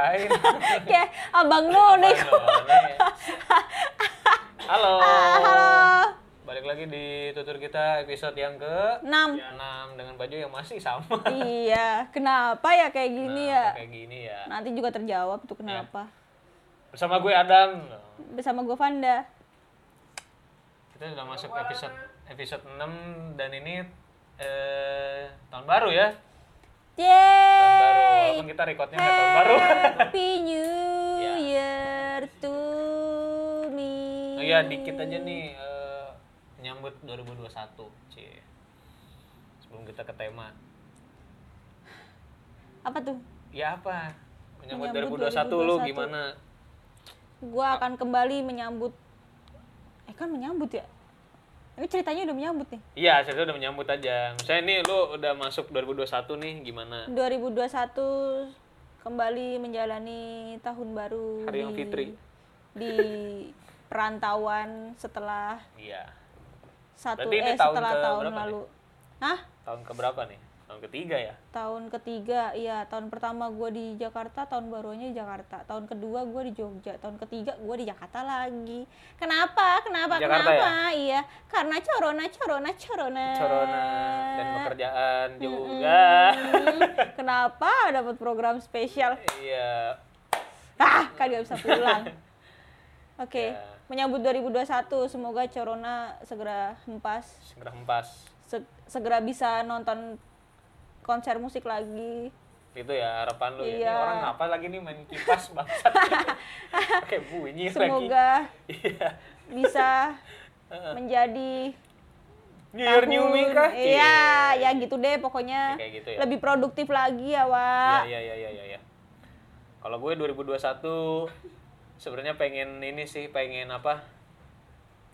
Ngapain? Kayak abang None. Halo. Ah, halo. Balik lagi di tutur kita episode yang ke 6. 6 dengan baju yang masih sama. Iya, kenapa ya kayak gini ya? Kayak gini ya. Nanti juga terjawab tuh kenapa. Bersama gue Adam. Bersama gue Vanda. Kita sudah masuk episode episode 6 dan ini eh, tahun baru ya. Tahun baru. Yeay! Walaupun kita recordnya nggak tahun baru. Happy New Ya. Year to me. Oh iya, dikit aja nih eh, nyambut 2021, Cie. Sebelum kita ke tema. Apa tuh? Ya apa? Menyambut, Menyambut 2021, lu 2021. gimana? Gua akan kembali menyambut Eh kan menyambut ya? Ini ceritanya udah menyambut nih. Iya, saya udah menyambut aja. Misalnya nih lu udah masuk 2021 nih, gimana? 2021 kembali menjalani tahun baru Hari yang di- Fitri. di perantauan setelah Iya. satu Berarti ini eh tahun setelah tahun lalu. Hah? Tahun ke berapa nih? Tahun ketiga ya? Tahun ketiga, iya. Tahun pertama gue di Jakarta, tahun barunya di Jakarta. Tahun kedua gue di Jogja, tahun ketiga gue di Jakarta lagi. Kenapa? Kenapa? Jakarta Kenapa? Iya, karena corona, corona, corona. Corona dan pekerjaan juga. Hmm, kenapa dapat program spesial? Iya. Ah, kan gak bisa pulang. Oke, Ya. menyambut 2021, semoga corona segera hempas, Segera hempas. se- segera bisa nonton konser musik lagi. Itu ya harapan lu ya. Ini Iya. orang ngapa lagi nih main kipas bangsat. Pakai bunyi lagi. Semoga Iya. bisa menjadi New Year New Me kah? Iya, ya gitu deh pokoknya. Ya, kayak gitu ya. Lebih produktif lagi ya, Wak. Iya iya iya iya iya. Kalau gue 2021 sebenarnya pengen ini sih, pengen apa?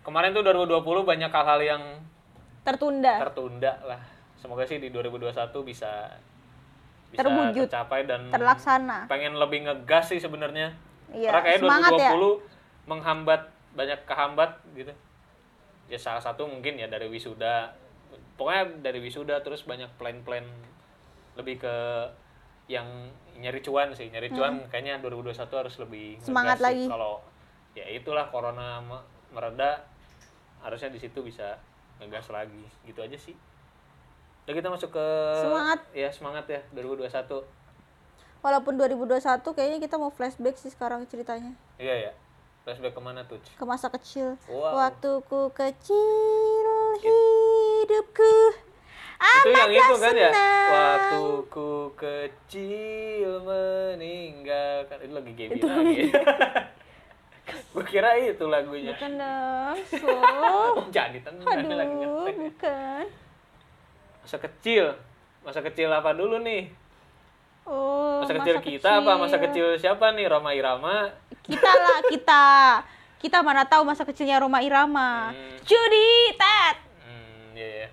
Kemarin tuh 2020 banyak hal-hal yang Tertunda. tertunda lah. Semoga sih di 2021 bisa bisa Terwujud. tercapai dan terlaksana. pengen lebih ngegas sih sebenarnya. Iya, Karena kayak semangat 2020 ya. menghambat banyak kehambat gitu. Ya salah satu mungkin ya dari wisuda. Pokoknya dari wisuda terus banyak plan-plan lebih ke yang nyari cuan sih. Nyari cuan kayaknya 2021 harus lebih ngegas Hmm. Semangat lagi. Kalau ya itulah corona me- mereda harusnya di situ bisa ngegas lagi. Gitu aja sih. Udah kita masuk ke Semangat. Ya, semangat ya 2021. Walaupun 2021 kayaknya kita mau flashback sih sekarang ceritanya. Iya ya. Flashback ke mana tuh? Ke masa kecil. Wow. Waktuku kecil hidupku. itu yang itu kan ya senang. waktu ku kecil meninggalkan itu lagi game lagi gue kira itu lagunya Bukan dong. So. jadi tenang lagi Aduh, ngetek bukan. Masa kecil masa kecil apa dulu nih Oh, masa, kecil kita apa masa kecil siapa nih Roma Irama Kita lah, kita. Kita mana tahu masa kecilnya Roma Irama. Hmm. Judi, Ted. hmm iya ya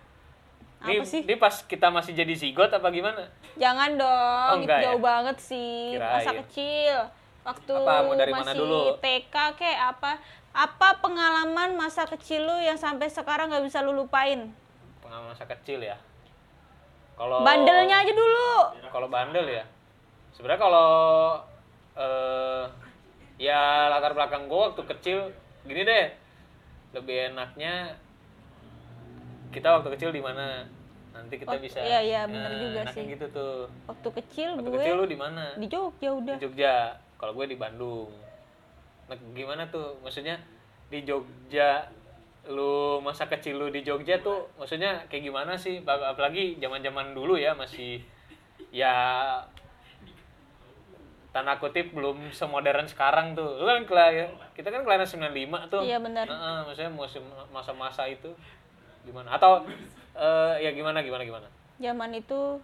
Apa ini, sih? ini pas kita masih jadi zigot apa gimana Jangan dong, Oh, itu ya? jauh banget sih. Kirain. Masa kecil. Waktu Apa, mau dari mana masih dulu? TK kayak apa? Apa pengalaman masa kecil lu yang sampai sekarang nggak bisa lu lupain? pengalaman masa kecil ya kalau Bandelnya aja dulu. kalau bandel ya. Sebenarnya kalau eh ya latar belakang gue waktu kecil gini deh. Lebih enaknya kita waktu kecil di mana? Nanti kita Waktu- bisa iya, iya, bener Nah, juga enaknya sih. gitu tuh. Waktu kecil waktu gue kecil lu di mana? di Jogja udah. di Jogja. Kalau gue di Bandung. Nah, gimana tuh? Maksudnya di Jogja lu masa kecil lu di Jogja tuh maksudnya kayak gimana sih Ap- apalagi zaman zaman dulu ya masih ya tanda kutip belum semodern sekarang tuh lu kan kelahiran kita kan kelahiran 95 tuh Iya, benar. Heeh, maksudnya musim masa-masa itu gimana atau eh, ya gimana gimana gimana Zaman itu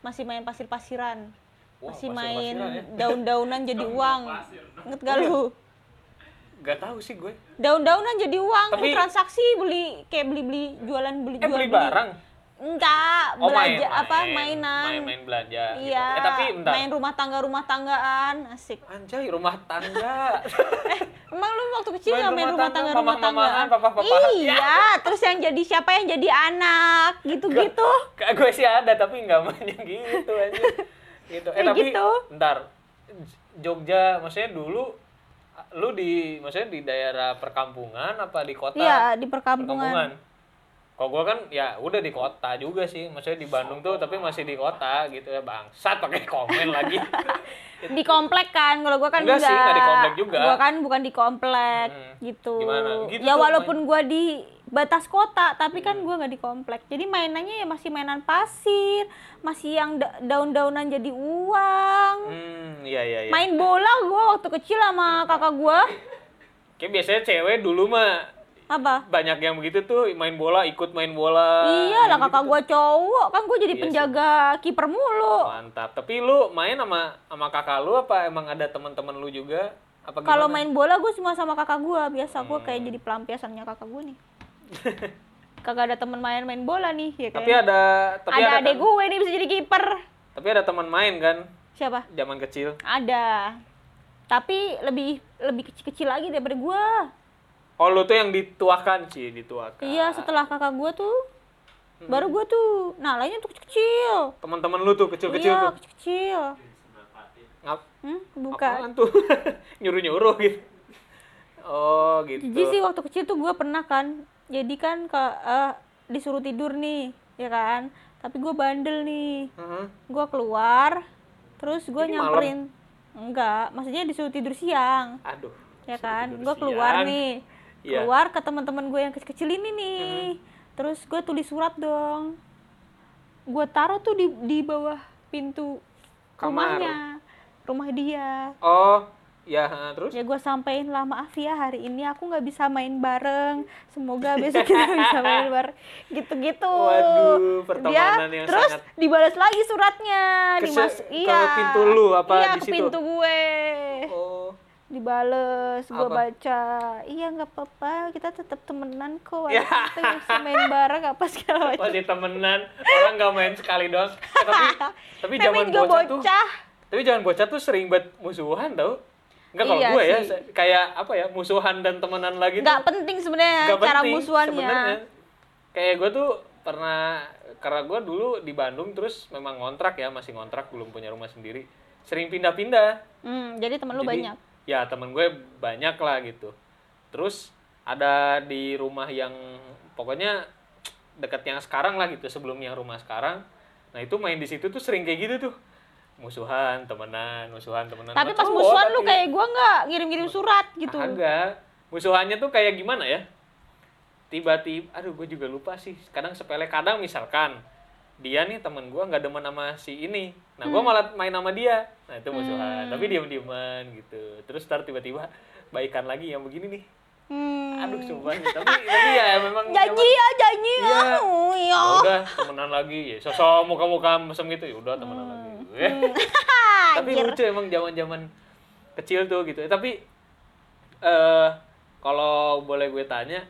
masih main pasir-pasiran. Masih main ya. daun-daunan jadi uang. Ingat gak lu? Gak tahu sih gue Daun-daunan jadi uang, Tapi- transaksi beli kayak beli-beli jualan beli eh jual beli barang Enggak, Oh, belanja main, apa main, mainan. Main-main belanja. gitu. Iya, Eh tapi bentar. main rumah tangga rumah tanggaan, asik. Anjay, rumah tangga. Emang lu waktu kecil Main main rumah rumah tangga, tangga rumah mamah-mamahan, tanggaan? papa-papahan. Iya, terus yang jadi siapa yang jadi anak, gitu-gitu. Kayak gue sih ada tapi nggak main yang gitu anjir. Gitu. Eh Kayak tapi gitu. bentar. Jogja maksudnya dulu lu di maksudnya di daerah perkampungan apa di kota Iya, di perkampungan. kalau gua kan ya udah di kota juga sih maksudnya di Bandung tuh tapi masih di kota gitu ya bangsat pakai komen lagi Di komplek kan, kalau gua kan Enggak sih, nggak di komplek juga. Gua kan bukan di komplek Hmm. gitu. Gimana? Gitu ya walaupun gua di batas kota, tapi kan gua nggak di komplek. Jadi mainannya ya masih mainan pasir, masih yang da- daun-daunan jadi uang. hmm iya iya iya Main bola gua waktu kecil sama kakak gua. kayak biasanya cewek dulu mah Apa? banyak yang begitu tuh main bola ikut main bola iya lah gitu-gitu kakak gua cowok, kan gua jadi Iya penjaga kiper mulu. Mantap. Tapi lu main sama sama kakak lu apa emang ada teman-teman lu juga? Apa? Kalau main bola gue cuma sama kakak gua, biasa gua kayak Hmm. jadi pelampiasannya kakak gua nih. Kagak ada temen main main bola nih, ya kan? Tapi ada tapi ada ada, adek kan? gue nih bisa jadi kiper. Tapi ada teman main kan Siapa? zaman kecil. Ada. Tapi lebih lebih kecil-kecil lagi daripada gua. Oh, lu tuh yang dituakan sih, dituakan. Iya, setelah kakak gua tuh baru gua tuh. Nah, lainnya tuh kecil-kecil. Teman-teman lu tuh kecil-kecil iya, tuh. kecil-kecil. Ngap Hmm, bukan. apaan tuh? Nyuruh-nyuruh gitu. Oh, gitu. Jadi sih waktu kecil tuh gua pernah kan. Jadi kan ke eh, disuruh tidur nih, ya kan? Tapi gua bandel nih. Heeh. Gua keluar, terus gua Ini nyamperin. Enggak, maksudnya disuruh tidur siang. Aduh. ya kan gue keluar siang. nih Iya. keluar ke teman-teman gue yang kecil-kecil ini nih terus gue tulis surat dong gue taruh tuh di di bawah pintu Kamar. rumahnya rumah dia Oh, ya, terus? ya gue sampein lah maaf ya hari ini aku nggak bisa main bareng. Semoga besok kita bisa main bareng. Gitu-gitu. Waduh, dia pertemanan yang terus sangat dibalas lagi suratnya. Ke dimas ke iya. pintu lu apa iya di ke situ? pintu gue. Oh. dibales gue baca. Iya nggak apa-apa kita tetap temenan kok. Ya. kita bisa main bareng apa segala macam. masih temenan? Orang nggak main sekali doang. Eh, tapi tapi zaman Namanya juga bocah, tuh tapi zaman bocah tuh sering banget musuhan tau Enggak kalau Iya gue ya sih. kayak apa ya musuhan dan temenan lagi nggak tuh penting sebenarnya cara penting musuhannya sebenarnya. kayak gue tuh pernah karena gue dulu di Bandung terus memang ngontrak ya masih ngontrak belum punya rumah sendiri sering pindah-pindah hmm, jadi temen lu Jadi, banyak Ya temen gue banyak lah gitu. Terus ada di rumah yang pokoknya deket yang sekarang lah gitu sebelum yang rumah sekarang. Nah itu main di situ tuh sering kayak gitu tuh musuhan temenan musuhan temenan tapi pas cowok, musuhan lu kayak gua nggak ngirim-ngirim surat gitu Agak. Musuhannya tuh kayak gimana ya? Tiba-tiba, aduh gue juga lupa sih. Kadang sepele, kadang misalkan dia nih temen gue nggak demen sama si ini. Nah Hmm. gue malah main sama dia. Nah itu musuhan. Tapi diam-diaman gitu. Terus ntar tiba-tiba baikan lagi yang begini nih. hmm. Aduh sumpah. tapi tapi ya memang janji ya janji Ya iya udah temenan lagi ya. Sosok muka-muka mesem gitu ya udah temenan lagi. tapi Anjir. lucu emang zaman-zaman kecil tuh gitu. Tapi eh kalau boleh gue tanya,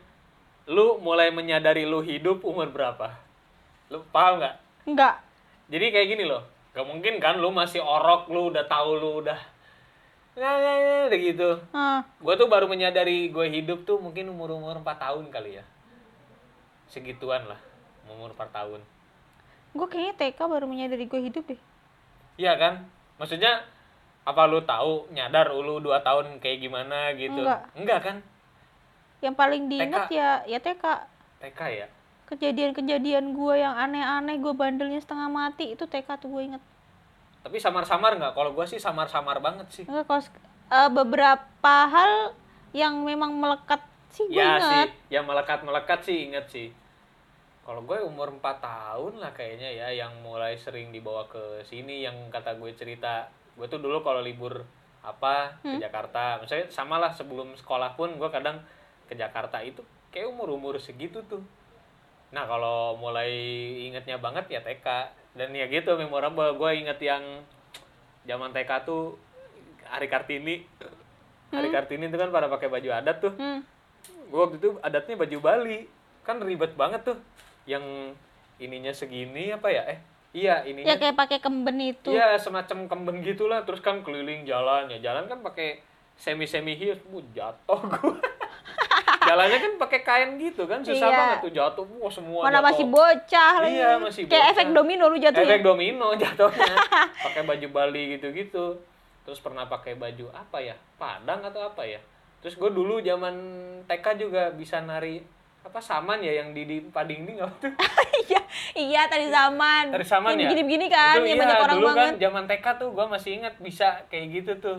lu mulai menyadari lu hidup umur berapa? Lu paham nggak? nggak Jadi kayak gini loh. Gak mungkin kan lu masih orok, lu udah tahu lu udah udah gitu. ah Gue tuh baru menyadari gue hidup tuh mungkin umur-umur 4 tahun kali ya. Segituan lah, umur 4 tahun. gue kayaknya TK baru menyadari gue hidup deh Iya kan? Maksudnya apa lu tahu nyadar lu 2 tahun kayak gimana gitu? Enggak. Enggak kan? yang paling diingat TK. ya ya TK TK ya. kejadian-kejadian gue yang aneh-aneh gue bandelnya setengah mati itu TK tuh gue inget Tapi samar-samar nggak? Kalau gua sih samar-samar banget sih. enggak kalau eh, beberapa hal yang memang melekat sih gue Ya sih, inget yang melekat-melekat sih inget sih. Kalau gue umur 4 tahun lah kayaknya ya yang mulai sering dibawa ke sini yang kata gue cerita. Gue tuh dulu kalau libur apa ke Jakarta, misalnya sama lah sebelum sekolah pun gue kadang ke Jakarta. Itu kayak umur-umur segitu tuh. Nah kalau mulai ingetnya banget ya TK dan ya gitu memorable. Gue inget yang zaman TK tuh Hari Kartini. Hari Kartini itu kan pada pakai baju adat tuh. Hmm. gue waktu itu adatnya baju Bali. Kan ribet banget tuh yang ininya segini apa ya? Eh iya ya ininya kayak pakai kemben itu. Iya semacam kembang gitulah. Terus kan keliling jalan. Ya jalan kan pakai semi semi heels. Bu jatuh gue jalannya kan pakai kain gitu kan. Susah Iya. banget tuh jatuh. Wah semua mana jatuh. masih bocah lagi. Iya, masih kayak bocah. efek domino lu jatuh efek domino jatuhnya. Pakai baju Bali gitu-gitu. Terus pernah pakai baju apa ya? Padang atau apa ya? Terus gue dulu zaman TK juga bisa nari apa saman ya yang di di pading apa tuh? Iya iya tadi zaman Tari saman ya? begini begini kan Itu yang iya, banyak orang dulu banget. kan zaman TK tuh gue masih ingat bisa kayak gitu tuh.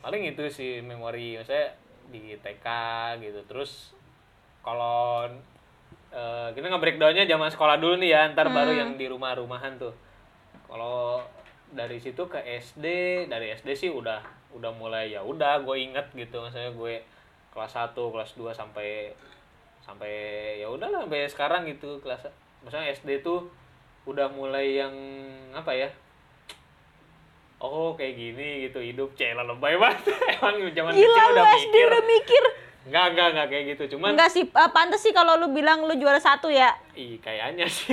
Paling itu sih memori maksudnya di TK gitu. Terus kalau eh, kita nge breakdownnya zaman sekolah dulu nih ya ntar baru Hmm. yang di rumah-rumahan tuh. Kalau dari situ ke SD dari SD sih udah udah mulai ya udah gue inget gitu. Maksudnya gue kelas 1 kelas 2 sampai sampai ya udahlah sampai sekarang gitu kelas maksudnya SD tuh udah mulai yang apa ya oh kayak gini gitu hidup cela lebay banget emang zaman gila kecil udah SD mikir udah mikir enggak enggak enggak kayak gitu cuman enggak sih eh, pantes sih kalau lu bilang lu juara satu ya Ih, kayaknya sih.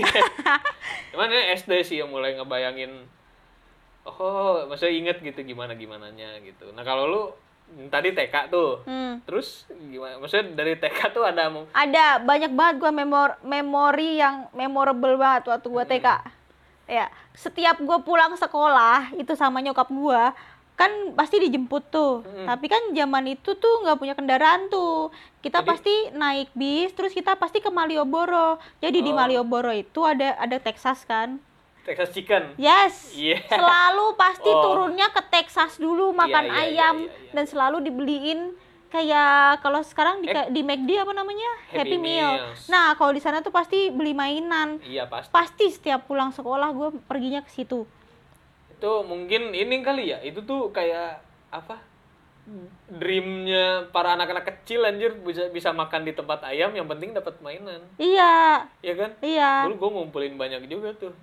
Cuman ini SD sih yang mulai ngebayangin oh, maksudnya inget gitu gimana gimananya gitu. Nah, kalau lu tadi TK tuh. hmm. Terus gimana? Maksudnya dari TK tuh ada ada banyak banget gua memor memori yang memorable banget waktu gua TK ya setiap gua pulang sekolah itu sama nyokap gua kan pasti dijemput tuh Mm-mm. tapi kan zaman itu tuh nggak punya kendaraan tuh kita Jadi- pasti naik bis terus kita pasti ke Malioboro jadi di Oh. Malioboro itu ada ada Texas kan Texas Chicken. yes Iya. selalu pasti Oh. turunnya ke Texas dulu makan iya, iya, ayam iya, iya. dan selalu dibeliin kayak kalau sekarang di, Eh. di McD apa namanya Happy Happy, Meal. Meals. Nah kalau di sana tuh pasti beli mainan. Iya, pasti. Pasti setiap pulang sekolah gue perginya ke situ. Itu mungkin ini kali ya. Itu tuh kayak apa? Dreamnya para anak-anak kecil anjir bisa bisa makan di tempat ayam yang penting dapat mainan. Iya, Ya kan? iya Dulu gue ngumpulin banyak juga tuh.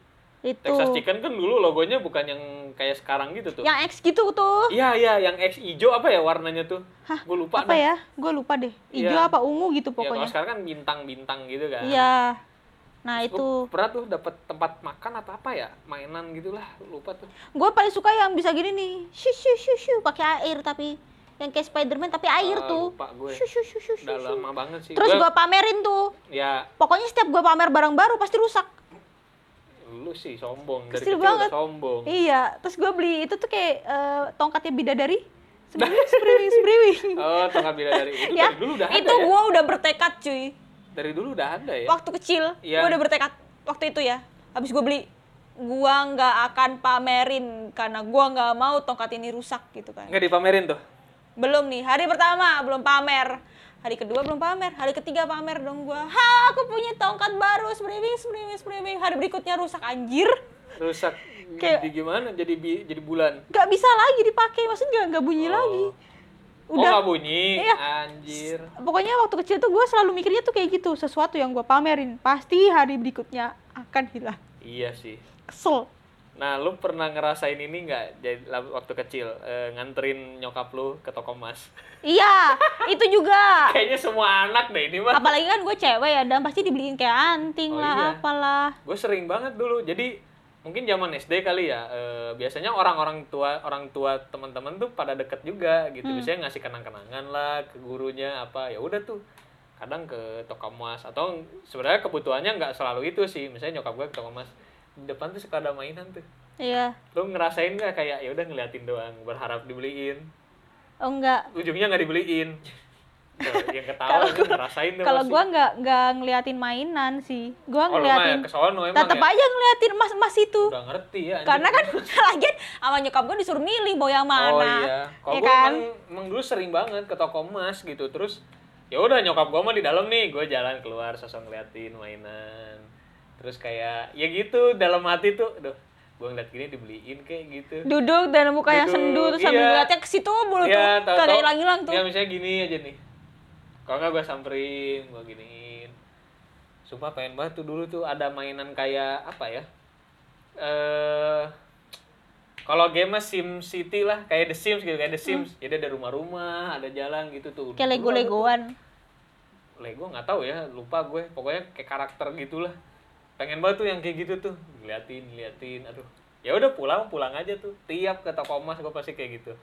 Itu. Texas Chicken kan dulu logonya bukan yang kayak sekarang gitu tuh. Yang X gitu tuh. Iya iya yang X hijau apa ya warnanya tuh? Hah, Gue lupa apa dah. ya? Gue lupa deh. Hijau Iya. apa ungu gitu Ya kalau pokoknya. sekarang kan bintang-bintang gitu kan. Iya. Nah Gua itu. pernah tuh dapat tempat makan atau apa ya mainan gitulah lupa tuh. Gue paling suka yang bisa gini nih. Shu shu shu shu pakai air tapi yang kayak Spiderman tapi air Ah, tuh. lupa gue. Shu shu shu shu shu. Udah shu. lama banget sih. Terus Gua- gue pamerin tuh. ya Pokoknya setiap gue pamer barang baru pasti rusak. Lu sih sombong dari kecil banget. sombong. Iya, terus gue beli itu tuh kayak eh, tongkatnya bidadari. Sbriwing, sbriwing, sbriwing. Oh, tongkat bidadari itu ya, dari dulu udah ada itu ya? gue udah bertekad cuy. Dari dulu udah ada ya? Waktu kecil, Iya. gue udah bertekad waktu itu ya. Habis gue beli, gue nggak akan pamerin karena gue nggak mau tongkat ini rusak gitu kan. Nggak dipamerin tuh? Belum nih, hari pertama belum pamer. Hari kedua belum pamer, hari ketiga pamer dong gue. Ha, aku punya tongkat baru, sbriwing, sbriwing, sbriwing. Hari berikutnya rusak anjir. Rusak Kayak- jadi gimana? Jadi bi- jadi bulan. Gak bisa lagi dipakai, maksudnya nggak nggak bunyi Oh. lagi. Oh, nggak bunyi. Iya. Anjir. pokoknya waktu kecil tuh gue selalu mikirnya tuh kayak gitu sesuatu yang gue pamerin pasti hari berikutnya akan hilang Iya sih. kesel Nah, lu pernah ngerasain ini nggak jadi waktu kecil eh, nganterin nyokap lu ke toko emas? iya itu juga Kayaknya semua anak deh ini mah. apalagi kan gue cewek ya dan pasti dibeliin kayak anting Oh, lah iya. apalah Gue sering banget dulu. Jadi mungkin zaman SD kali ya. eh, biasanya orang-orang tua orang tua teman-teman tuh pada deket juga gitu. Hmm. Biasanya ngasih kenang-kenangan lah ke gurunya apa. Ya udah tuh. Kadang ke toko emas atau sebenarnya kebutuhannya nggak selalu itu sih. Misalnya nyokap gue ke toko emas di depan tuh suka ada mainan tuh. iya. Lu ngerasain nggak kayak ya udah ngeliatin doang, berharap dibeliin. oh enggak ujungnya nggak dibeliin. Yang ketawa ngerasain tuh kalau gue nggak nggak ngeliatin mainan sih. Gue oh ngeliatin emang tetap ya? aja ngeliatin mas mas itu. Udah ngerti ya anjing. karena kan lagian sama nyokap gue disuruh milih mau yang mana. oh iya. Kalau ya gue kan? emang, emang dulu sering banget ke toko emas gitu. Terus ya udah nyokap gue mah di dalam nih. Gue jalan keluar sosok ngeliatin mainan terus kayak ya gitu dalam hati tuh aduh gue ngeliat gini dibeliin kayak gitu duduk dan muka yang Duduk, sendu terus sambil iya. ngeliatnya ke situ mulu Iya, tuh kagak hilang-hilang tuh Ya misalnya gini aja nih. Kalau nggak gue samperin, gue giniin. Sumpah pengen banget tuh dulu tuh ada mainan kayak apa ya? Eh kalau game Sim City lah, kayak The Sims gitu, kayak The Sims. Jadi ada rumah-rumah, ada jalan gitu tuh. Hmm. kayak lego-legoan Lego nggak tahu ya, lupa gue. Pokoknya kayak karakter gitulah. Pengen banget tuh yang kayak gitu tuh. Liatin, liatin, aduh. Ya udah pulang, pulang aja tuh. Tiap ke toko emas gue pasti kayak gitu.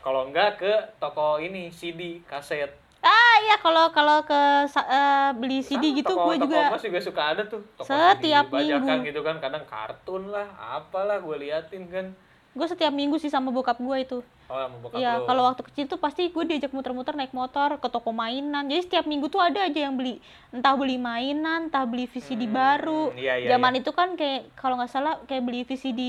Kalau enggak ke toko ini CD, kaset. ah iya kalau kalau ke eh, beli CD Kan gitu toko, gue toko juga emas juga suka ada tuh. Toko Setiap CD, bajakan minggu. gitu kan, kadang kartun lah, apalah gue liatin kan. gue setiap minggu sih sama bokap gue itu Oh, Iya, lu. kalau waktu kecil tuh pasti gue diajak muter-muter naik motor ke toko mainan. Jadi setiap minggu tuh ada aja yang beli, entah beli mainan, entah beli VCD baru. iya, iya, Zaman itu kan kayak kalau nggak salah kayak beli VCD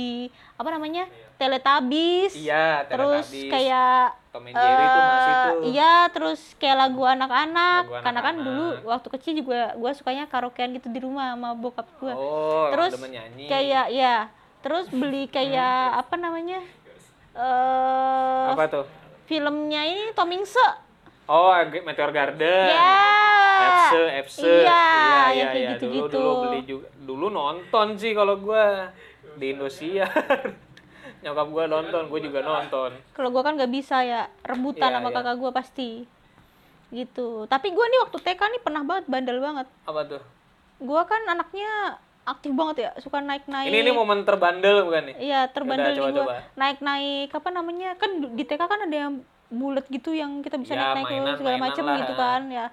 apa namanya Teletubbies. Iya, Terus Teletubbies. kayak Tom and Jerry tuh masih eh, tuh. Iya, terus kayak lagu anak-anak. Karena kan dulu waktu kecil juga gue sukanya karaokean gitu di rumah sama bokap gue. Oh, terus kayak ya, terus beli kayak apa namanya? Eh apa tuh? filmnya ini Tom Hanks. Oh, Meteor Garden. Ya. Epse, Epse. Iya, kayak iya. gitu-gitu. Dulu, dulu beli juga. Dulu nonton sih kalau gua di Indosiar. Nyokap gua nonton, gua juga nonton. Kalau gua kan nggak bisa ya rebutan Iya, sama iya. kakak gua pasti. Gitu. Tapi gua nih waktu TK nih pernah banget bandel banget. Apa tuh? Gua kan anaknya aktif banget ya, suka naik-naik. Ini ini momen terbandel bukan nih? Iya, terbandel Yaudah, nih gua. coba-coba. Naik-naik apa namanya? Kan di TK kan ada yang bulat gitu yang kita bisa Ya, naik-naik ke mainan- segala macem lah. gitu kan ya.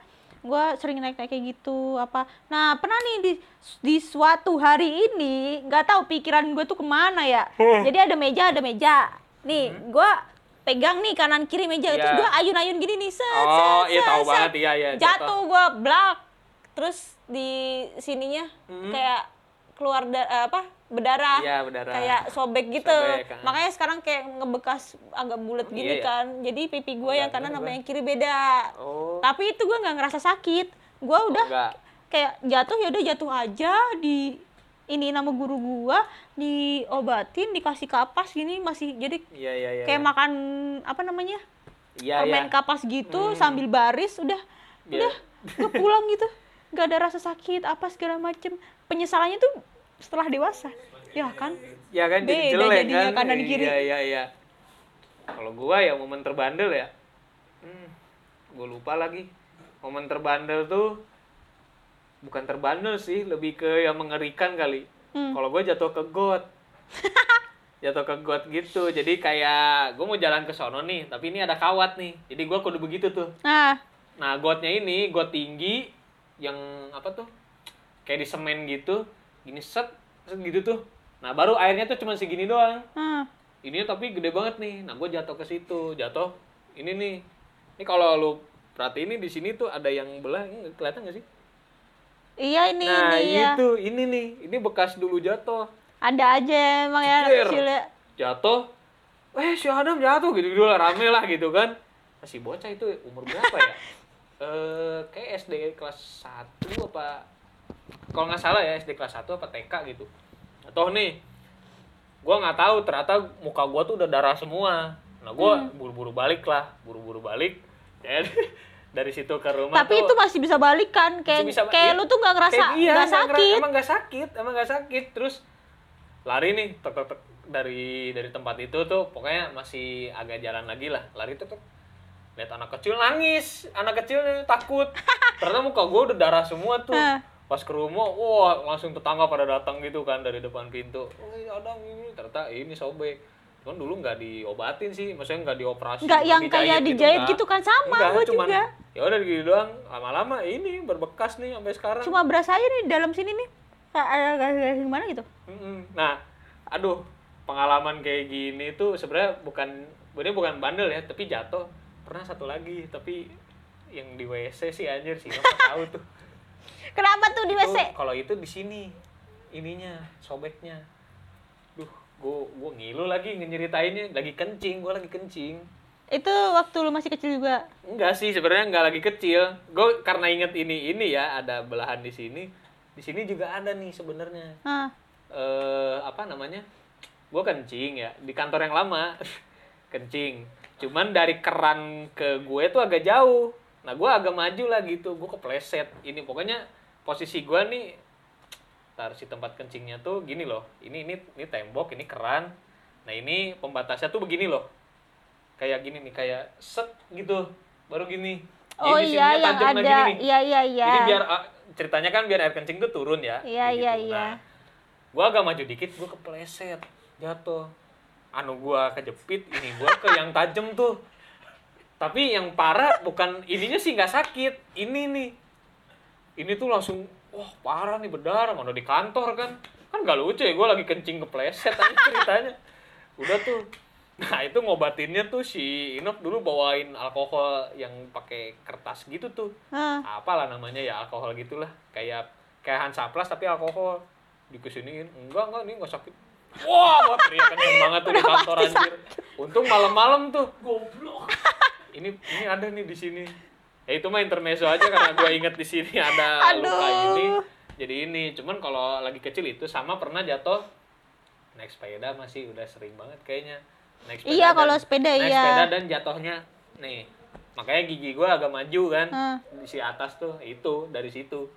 Gua sering naik-naik kayak gitu apa. Nah, pernah nih di di suatu hari ini nggak tahu pikiran gue tuh ke mana ya. Jadi ada meja, ada meja. Nih, gua pegang nih kanan kiri meja terus Hmm. Iya. gua ayun-ayun gini nih. Set, Oh, set, iya set, tahu set. banget iya iya. Jatuh gua blak. Terus di sininya Hmm. kayak keluar da- eh, apa? berdarah Iya, berdarah. kayak sobek gitu. Sobek, kan. Makanya sekarang kayak ngebekas agak bulat gini Iya, iya. kan. Jadi pipi gue yang kanan sama yang kiri beda. Oh. Tapi itu gue nggak ngerasa sakit. Gue udah Enggak. kayak jatuh ya udah jatuh aja di ini nama guru gua diobatin dikasih kapas gini masih jadi Iya iya iya. kayak makan apa namanya Iya permen iya. kapas gitu sambil baris udah udah gue pulang gitu nggak ada rasa sakit apa segala macem penyesalannya tuh setelah dewasa ya kan Ya kan jadi Beda jelek jadinya kan. kanan kiri. Iya iya iya. Kalau gua ya momen terbandel ya. Hmm, gua lupa lagi. Momen terbandel tuh bukan terbandel sih, lebih ke yang mengerikan kali. Hmm. Kalau gua jatuh ke got. jatuh ke got gitu. Jadi kayak gua mau jalan ke sono nih, tapi ini ada kawat nih. Jadi gua kudu begitu tuh. nah Nah, gotnya ini got tinggi yang apa tuh? Kayak di semen gitu, gini set, set gitu tuh. Nah, baru airnya tuh cuma segini doang. nah Ini tapi gede banget nih. Nah, gue jatuh ke situ, jatuh. Ini nih. Ini kalau lu perhatiin nih di sini tuh ada yang belah, ini kelihatan gak sih? iya ini nah, ini ya itu, ini nih. Ini bekas dulu jatuh. ada aja emang ya kecil ya Jatuh. Eh, si Adam jatuh gitu dulu rame lah gitu kan. Masih bocah itu umur berapa ya? Eh, kayak SD kelas 1 apa kalau nggak salah ya SD kelas 1 apa TK gitu. Atau nih gua nggak tahu ternyata muka gua tuh udah darah semua. Nah, gua Hmm. buru-buru balik lah, buru-buru balik. Jadi dari situ ke rumah tapi tuh itu masih bisa balik kan kayak bisa- kayak iya. lu tuh nggak ngerasa iya, nggak nggak ngera- sakit emang nggak sakit emang nggak sakit terus lari nih tek, tek, tek, dari dari tempat itu tuh pokoknya masih agak jalan lagi lah lari tuh tuh lihat anak kecil nangis anak kecil takut ternyata muka gue udah darah semua tuh. Pas ke rumah wah langsung tetangga pada datang gitu kan dari depan pintu oh iya ada ini ternyata ini sobek cuman dulu nggak diobatin sih maksudnya nggak dioperasi nggak yang kayak dijahit enggak. gitu kan sama Enggak, gue cuman, juga ya udah gitu doang lama-lama ini berbekas nih sampai sekarang cuma berasa aja nih dalam sini nih kayak garis-garis gimana gitu. Nah, aduh, pengalaman kayak gini tuh sebenarnya bukan, ini bukan bandel ya, tapi jatuh. Pernah satu lagi, tapi yang di WC sih anjir sih, nggak tahu tuh. Kenapa tuh di WC Kalau itu di sini, ininya, sobeknya. Duh, gua gua ngilu lagi ngeceritainnya, lagi kencing, gua lagi kencing. itu waktu lu masih kecil juga Enggak sih, sebenarnya enggak lagi kecil. Gue karena inget ini ini ya, ada belahan di sini. Di sini juga ada nih sebenarnya. eh apa namanya gue kencing ya di kantor yang lama kencing cuman dari keran ke gue tuh agak jauh nah gue agak maju lah gitu gue kepleset ini pokoknya posisi gue nih taruh si tempat kencingnya tuh gini loh ini ini ini tembok ini keran nah ini pembatasnya tuh begini loh kayak gini nih kayak set gitu baru gini oh Jadi iya yang ada iya iya iya Jadi biar ah, ceritanya kan biar air kencing tuh turun ya. Iya, iya, gitu. iya. Nah, gua agak maju dikit, gua kepleset, jatuh. Anu gua kejepit, ini gua ke yang tajam tuh. Tapi yang parah bukan ininya sih nggak sakit, ini nih. Ini tuh langsung wah parah nih berdarah mana di kantor kan. Kan gak lucu ya gua lagi kencing kepleset aja ceritanya. udah tuh. Nah itu ngobatinnya tuh si Inop dulu bawain alkohol yang pakai kertas gitu tuh. Hah. apalah namanya ya alkohol gitulah. Kayak kayak Hansaplas tapi alkohol. Dikesiniin enggak enggak ini enggak sakit. Wah gua teriak kenceng banget tuh di kantor anjir. untung malam-malam tuh. Goblok. Ini ini ada nih di sini ya itu mah intermezzo aja karena gua inget di sini ada luka Aduh. ini jadi ini cuman kalau lagi kecil itu sama pernah jatuh naik sepeda masih udah sering banget kayaknya naik sepeda Iya, kalau sepeda naik iya. sepeda dan jatuhnya nih makanya gigi gua agak maju kan Hah. di si atas tuh itu dari situ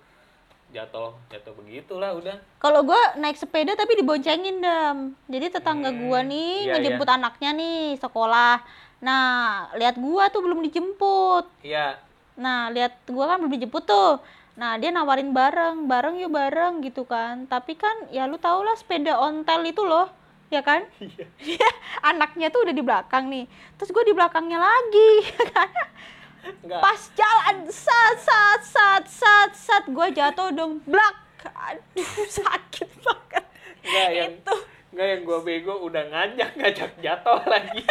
jatuh jatuh begitulah udah Kalau gue naik sepeda tapi diboncengin dam. Jadi tetangga Hmm, gua nih iya, ngejemput anaknya nih sekolah. Nah, lihat gua tuh belum dijemput. iya Nah, lihat gua kan belum dijemput tuh. Nah, dia nawarin bareng, bareng yuk bareng gitu kan. Tapi kan ya lu tau lah sepeda ontel itu loh, ya kan? iya Anaknya tuh udah di belakang nih. Terus gue di belakangnya lagi. ya kan? enggak Pas jalan sat sat sat sat sat gue jatuh dong blak. Aduh, sakit banget. enggak yang Itu enggak yang gua bego udah ngajak ngajak jatuh lagi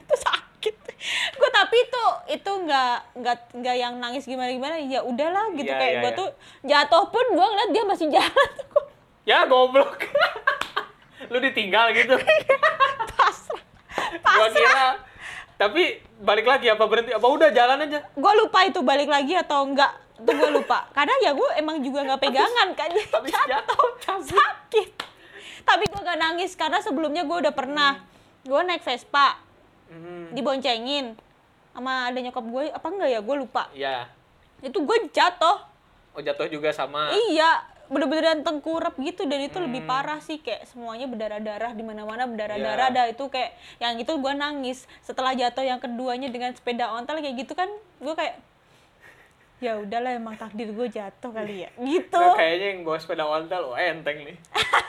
itu sakit. Gue tapi itu itu nggak nggak nggak yang nangis gimana gimana. Ya udahlah gitu Iya, kayak iya, gue iya. tuh jatuh pun gue ngeliat dia masih jalan. ya goblok. Lu ditinggal gitu. Pasrah gua kira tapi balik lagi apa berhenti apa udah jalan aja. Gue lupa itu balik lagi atau enggak itu gue lupa. Karena ya gue emang juga nggak pegangan kan jadi jatuh. sakit. Tapi gue gak nangis karena sebelumnya gue udah pernah. Gue naik Vespa Hmm, diboncengin sama ada nyokap gue apa enggak ya gue lupa ya itu gue jatuh oh jatuh juga sama iya bener-beneran tengkurap gitu dan itu lebih Hmm. parah sih kayak semuanya berdarah-darah di mana-mana berdarah-darah Iya. dah itu kayak yang itu gue nangis setelah jatuh yang keduanya dengan sepeda ontel kayak gitu kan gue kayak ya udahlah emang takdir gue jatuh kali ya gitu Nggak, kayaknya yang bawa sepeda ontel, wah enteng nih.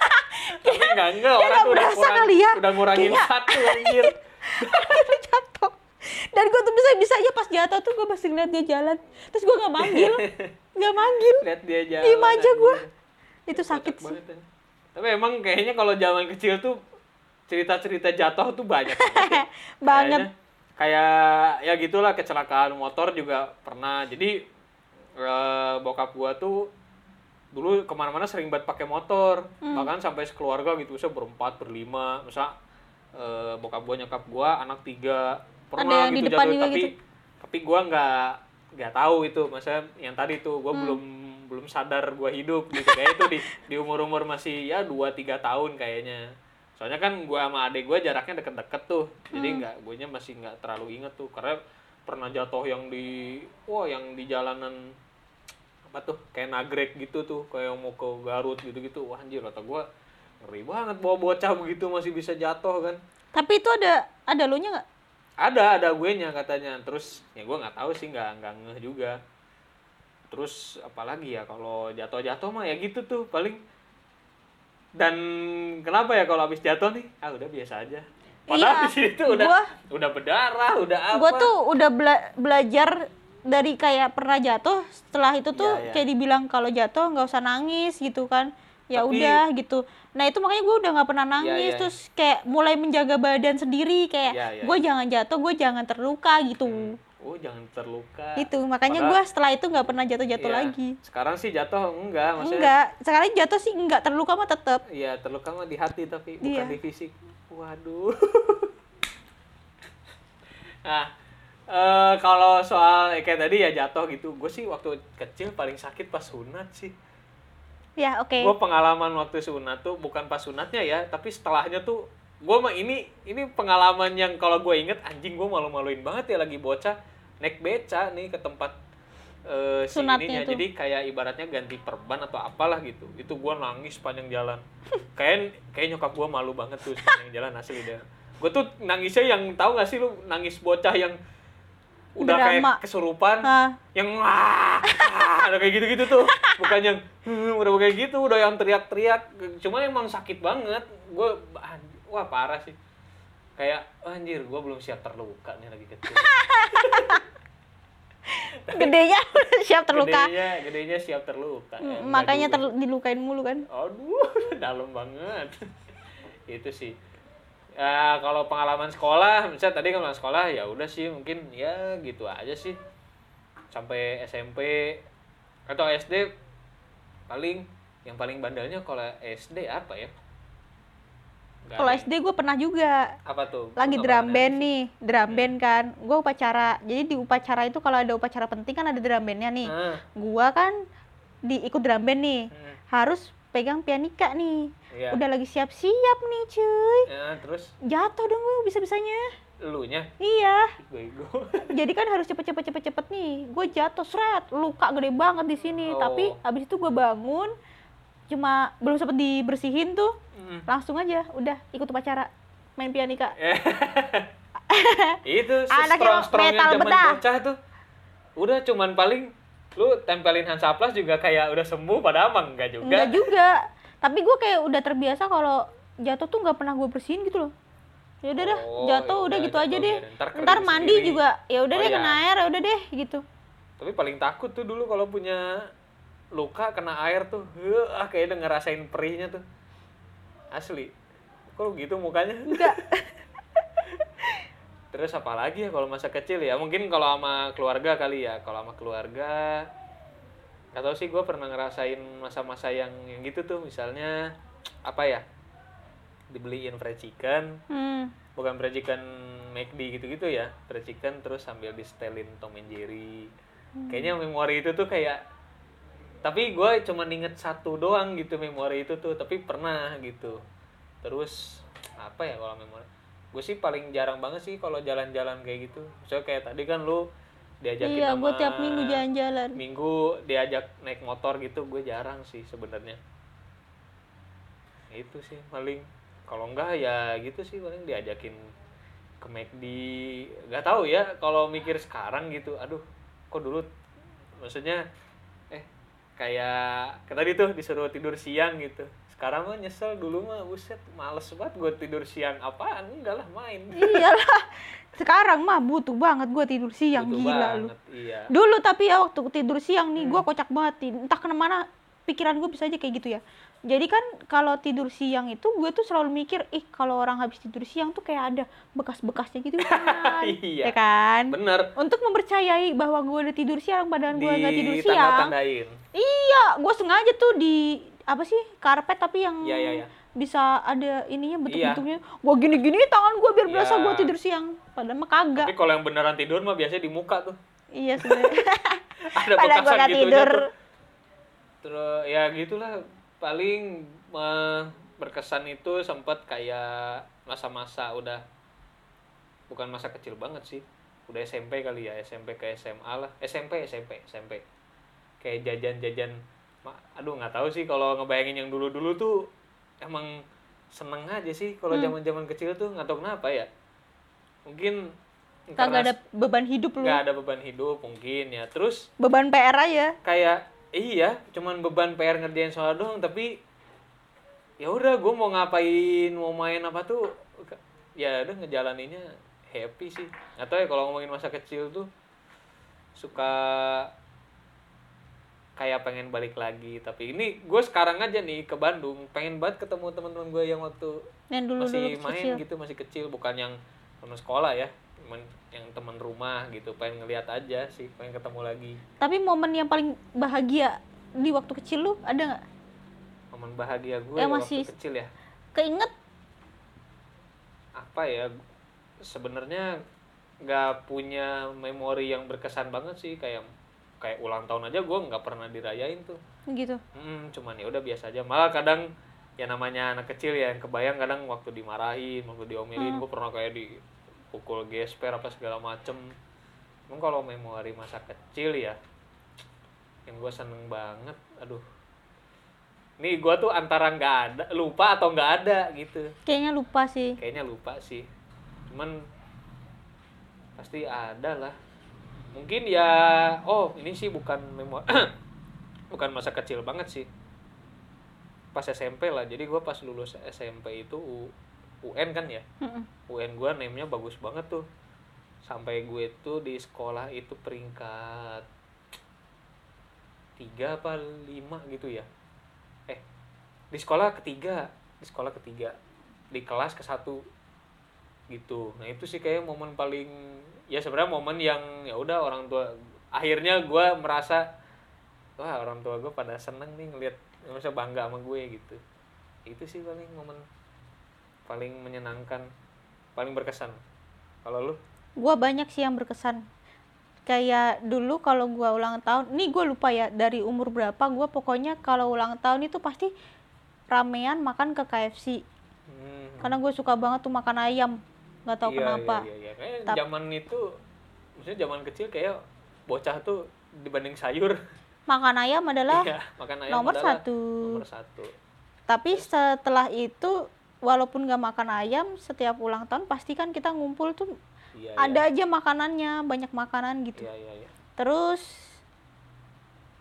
Tapi enggak enggak, orang udah kurang, kali ya. udah ngurangin satu anjir. akhirnya jatuh dan gue tuh bisa bisanya pas jatuh tuh gue masih ngeliat dia jalan terus gue nggak manggil nggak manggil Lihat dia jalan. diem aja gue itu sakit sih banget, anjir. Tapi emang kayaknya kalau zaman kecil tuh cerita-cerita jatuh tuh banyak banget. banget Kayaknya kayak ya gitulah kecelakaan motor juga pernah. Jadi eh, bokap gua tuh dulu ke mana-mana sering banget pakai motor Hmm. bahkan sampai sekeluarga gitu bisa berempat berlima masa eh, bokap gua nyokap gua anak tiga pernah yang di gitu depan jatuh juga tapi gitu. tapi gua nggak nggak tahu itu. Masa yang tadi tuh gua Hmm. belum belum sadar gua hidup gitu. Kayak itu di di umur umur masih ya dua tiga tahun kayaknya. Soalnya kan gua sama adek gua jaraknya deket-deket tuh. Jadi Hmm. nggak gue masih nggak terlalu inget tuh. Karena pernah jatuh yang di wah yang di jalanan apa tuh kayak nagrek gitu tuh. Kayak mau ke Garut gitu-gitu. Wah anjir kata gua ngeri banget bawa bocah begitu masih bisa jatuh kan. Tapi itu ada ada lo nya nggak? Ada ada gue nya katanya. Terus ya gua nggak tahu sih nggak nggak ngeh juga. Terus apalagi ya kalau jatuh-jatuh mah ya gitu tuh paling. Dan kenapa ya kalau habis jatuh nih? Ah udah biasa aja. Padahal Iya, di sini tuh udah gua- udah berdarah udah apa. gue tuh udah bela- belajar dari kayak pernah jatuh setelah itu tuh Iya, iya. kayak dibilang kalau jatuh nggak usah nangis gitu kan ya Tapi- udah gitu nah itu makanya gue udah nggak pernah Iya, nangis iya. terus kayak mulai menjaga badan sendiri kayak Iya, iya, gue jangan jatuh gue jangan terluka gitu oh jangan terluka itu makanya gue setelah itu nggak pernah jatuh-jatuh Iya. lagi sekarang sih jatuh enggak maksudnya enggak sekarang jatuh sih enggak terluka mah tetep Iya, terluka mah di hati tapi bukan Iya. di fisik. Waduh. nah, eh kalau soal eh, kayak tadi ya jatuh gitu, gue sih waktu kecil paling sakit pas sunat sih. Ya oke Gue pengalaman waktu sunat tuh bukan pas sunatnya ya, tapi setelahnya tuh gue mah ini ini pengalaman yang kalau gue inget anjing gue malu-maluin banget ya lagi bocah naik beca nih ke tempat eh, si Sunatnya ininya. itu. jadi kayak ibaratnya ganti perban atau apalah gitu itu gue nangis sepanjang jalan kayak kayak nyokap gue malu banget tuh sepanjang jalan asli dia gue tuh nangisnya yang tahu gak sih lu nangis bocah yang udah Drama. kayak kesurupan Ah. yang wah ah, ada kayak gitu-gitu tuh. Bukan yang "Hmm," udah kayak gitu udah yang teriak-teriak. Cuma emang sakit banget. Gue wah parah sih. Kayak anjir gue belum siap terluka nih lagi kecil. Gedenya siap terluka. Gedenya gedenya siap terluka. Ya, makanya juga. terlu- dilukain mulu kan? Aduh dalam banget. Itu sih ya kalau pengalaman sekolah misalnya tadi kan sekolah ya udah sih mungkin ya gitu aja sih sampai SMP atau SD paling yang paling bandelnya kalau SD apa ya Kalau. SD gue pernah juga apa tuh lagi drum band sih. nih, drum band kan. Gue upacara. Jadi di upacara itu kalau ada upacara penting kan ada drum bandnya nih. Ah, Gua kan di ikut drum band nih. hmm, Harus pegang pianika nih. Iya. Udah lagi siap-siap nih, cuy. Ya, terus Jatuh dong gue bisa-bisanya. elunya Iya. bego Jadi kan harus cepet-cepet cepet-cepet nih. Gue jatuh seret, luka gede banget di sini. Oh. Tapi abis itu gue bangun, cuma belum sempet dibersihin tuh, Hmm. langsung aja udah ikut upacara main pianika. itu Anaknya strong strongnya metal zaman bocah tuh udah cuman paling lu tempelin Hansaplas juga kayak udah sembuh pada amang enggak juga Enggak juga. Tapi gue kayak udah terbiasa kalau jatuh tuh nggak pernah gue bersihin gitu loh. Ya udah dah, Oh, jatuh ya udah gitu aja deh. Ntar mandi sendiri. juga, ya udah Oh, deh iya. kena air, ya udah deh gitu. tapi paling takut tuh dulu kalau punya luka kena air tuh ah kayak udah ngerasain perihnya tuh asli kok gitu mukanya Enggak. terus apa lagi ya kalau masa kecil ya mungkin kalau sama keluarga kali ya kalau sama keluarga nggak tahu sih gue pernah ngerasain masa-masa yang yang gitu tuh. Misalnya apa ya dibeliin fried chicken. Hmm. bukan fried chicken McD gitu-gitu ya. Fried chicken terus sambil di setelin Tom and Jerry. Kayaknya memori itu tuh kayak tapi gue cuma inget satu doang gitu memori itu tuh tapi pernah gitu. Terus apa ya kalau memori gue sih paling jarang banget sih kalau jalan-jalan kayak gitu. Misalnya kayak tadi kan lu diajakin Iya, sama gue tiap minggu jalan-jalan. minggu diajak naik motor gitu gue jarang sih sebenarnya. Itu sih paling kalau enggak ya gitu sih paling diajakin ke McD nggak tahu ya kalau mikir sekarang gitu aduh kok dulu maksudnya eh kayak kayak tadi tuh disuruh tidur siang gitu sekarang mah nyesel dulu mah buset males banget gue tidur siang apaan enggak lah main Iyalah. Sekarang mah butuh banget gue tidur siang Butuh gila lu. banget, iya Dulu tapi ya waktu tidur siang nih Hmm. gue kocak banget. Entah ke mana pikiran gue bisa aja kayak gitu ya. Jadi kan kalau tidur siang itu gue tuh selalu mikir, ih kalau orang habis tidur siang tuh kayak ada bekas-bekasnya gitu kan. Iya. Ya kan? bener Untuk mempercayai bahwa gue udah tidur siang padahal gue nggak tidur siang. Iya, gue sengaja tuh di apa sih karpet tapi yang Iya, iya, iya. bisa ada ininya Iya. bentuk-bentuknya. Gue gini-gini tangan gue biar berasa Iya. gue tidur siang. Padahal mah kagak. Tapi kalau yang beneran tidur mah biasanya di muka tuh. Iya sebenarnya. Ada Padahal gua nggak gitunya tidur. tuh. Terus ya gitulah paling eh, berkesan itu sempat kayak masa-masa udah bukan masa kecil banget sih. Udah SMP kali ya, SMP ke SMA lah. SMP, SMP, SMP. Kayak jajan-jajan aduh nggak tahu sih kalau ngebayangin yang dulu-dulu tuh emang seneng aja sih kalau Hmm. zaman-zaman kecil tuh nggak tahu kenapa ya. Mungkin Kagak karena ada beban hidup lu. nggak ada beban hidup mungkin ya terus Beban PR aja. kayak iya cuman beban PR ngerjain soal doang tapi ya udah gue mau ngapain mau main apa tuh ya udah ngejalaninnya happy sih nggak tahu ya kalau ngomongin masa kecil tuh suka kayak pengen balik lagi tapi ini gue sekarang aja nih ke Bandung pengen banget ketemu teman-teman gue yang waktu Yang dulu masih dulu main kecil. gitu masih kecil bukan yang teman sekolah ya teman yang teman rumah gitu pengen ngeliat aja sih pengen ketemu lagi Tapi momen yang paling bahagia di waktu kecil lu ada nggak? momen bahagia gue waktu masih- kecil ya Keinget? apa ya sebenarnya nggak punya memori yang berkesan banget sih kayak kayak ulang tahun aja gue nggak pernah dirayain tuh. Gitu. hmm, cuman ya udah biasa aja. Malah kadang ya namanya anak kecil ya yang kebayang kadang waktu dimarahin waktu diomelin gue pernah kayak dipukul gesper apa segala macem. Emang kalau memori masa kecil ya yang gue seneng banget aduh. Nih gue tuh antara nggak ada lupa atau nggak ada gitu. Kayaknya lupa sih. kayaknya lupa sih. Cuman pasti ada lah mungkin ya oh ini sih bukan memori bukan masa kecil banget sih. Pas SMP lah jadi gue pas lulus SMP itu U- UN kan ya? Mm-mm. UN gue name-nya bagus banget tuh. Sampai gue tuh di sekolah itu peringkat tiga apa lima gitu ya? Eh di sekolah ketiga di sekolah ketiga. Di kelas ke satu gitu nah itu sih kayak momen paling ya sebenarnya momen yang ya udah orang tua akhirnya gue merasa wah orang tua gue pada seneng nih ngeliat merasa bangga sama gue gitu itu sih paling momen paling menyenangkan paling berkesan kalau lu Gua banyak sih yang berkesan. Kayak dulu kalau gua ulang tahun, nih gue lupa ya dari umur berapa, gua pokoknya kalau ulang tahun itu pasti ramean makan ke KFC. hmm, Karena gue suka banget tuh makan ayam. Nggak tahu iya, kenapa. iya, iya, iya. Zaman itu maksudnya zaman kecil kayak bocah tuh dibanding sayur Makan ayam adalah iya, makan ayam nomor adalah satu. nomor satu Tapi setelah itu walaupun nggak makan ayam, setiap ulang tahun pasti kan kita ngumpul tuh iya, ada aja makanannya, banyak makanan gitu. iya iya iya Terus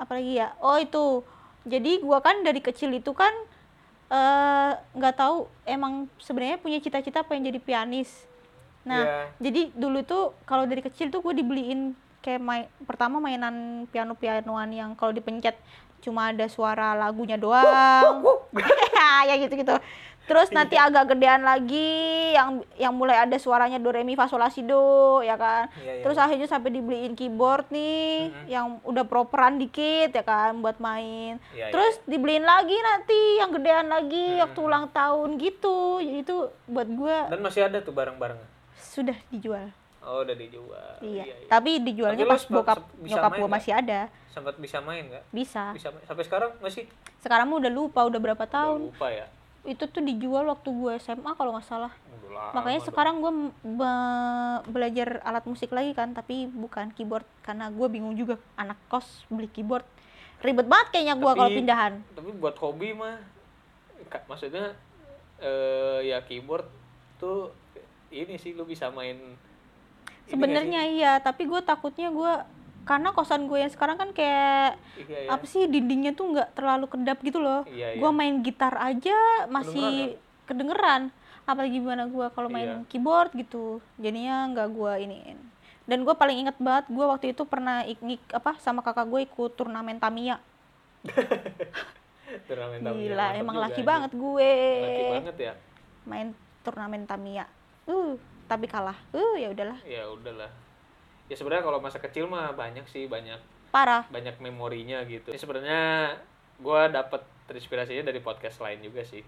apa lagi ya? Oh itu. Jadi gua kan dari kecil itu kan eh, nggak tahu emang sebenarnya punya cita-cita pengen jadi pianis. Nah, Iya. jadi dulu tuh kalau dari kecil tuh gue dibeliin kayak main pertama mainan piano-pianoan yang kalau dipencet cuma ada suara lagunya doang. ya gitu-gitu. Terus nanti agak gedean lagi yang yang mulai ada suaranya do re mi fa sol la si do ya kan. Iya, iya, Terus iya. akhirnya sampai dibeliin keyboard nih Mm-mm. yang udah properan dikit ya kan buat main. Iya, Terus dibeliin lagi nanti yang gedean lagi Mm-mm. waktu ulang tahun gitu. Jadi itu buat gua dan masih ada tuh barang-barang sudah dijual. oh udah dijual Iya. iya, iya. Tapi dijualnya Tapi pas bokap nyokap gua masih ada. sempat bisa main nggak Bisa. bisa main. sampai sekarang masih Sekarang mah udah lupa udah berapa Udah tahun. lupa ya Itu tuh dijual waktu gua SMA kalau nggak salah. Udah lama Makanya sekarang gua be- belajar alat musik lagi kan, tapi bukan keyboard karena gua bingung juga anak kos beli keyboard. Ribet banget kayaknya gua kalau pindahan. tapi buat hobi mah maksudnya eh ya keyboard tuh ini sih lu bisa main ini Sebenarnya iya, tapi gue takutnya gua karena kosan gue yang sekarang kan kayak iya, iya. apa sih dindingnya tuh nggak terlalu kedap gitu loh. Iya, iya. main gitar aja masih kedengeran. Apalagi gimana gua kalau main Iya. keyboard gitu. Jadinya nggak gua iniin. Dan gue paling inget banget gue waktu itu pernah iknik apa sama kakak gue ikut turnamen Tamiya. Turnamen Tamiya, Gila, emang laki banget gue. laki banget ya Main turnamen Tamiya. Uh, tapi kalah. Uh, ya udahlah. ya udahlah ya sebenarnya kalau masa kecil mah banyak sih banyak Parah. banyak memorinya gitu. Ini sebenarnya gue dapet terinspirasinya dari podcast lain juga sih.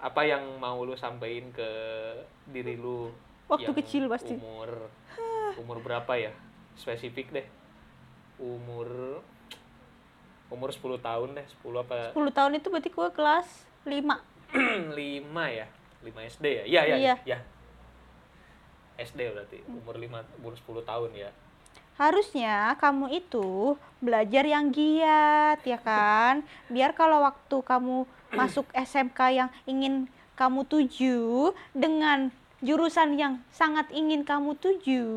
Apa yang mau lu sampein ke diri lu Waktu yang kecil pasti. Umur umur berapa ya? Spesifik deh. Umur umur 10 tahun deh, 10 apa 10 tahun itu berarti gue kelas 5. 5 ya? 5 SD ya? Iya, iya, Iya. iya. SD berarti umur 5 umur 10 tahun ya. Harusnya kamu itu belajar yang giat, ya kan? Biar kalau waktu kamu masuk SMK yang ingin kamu tuju dengan jurusan yang sangat ingin kamu tuju,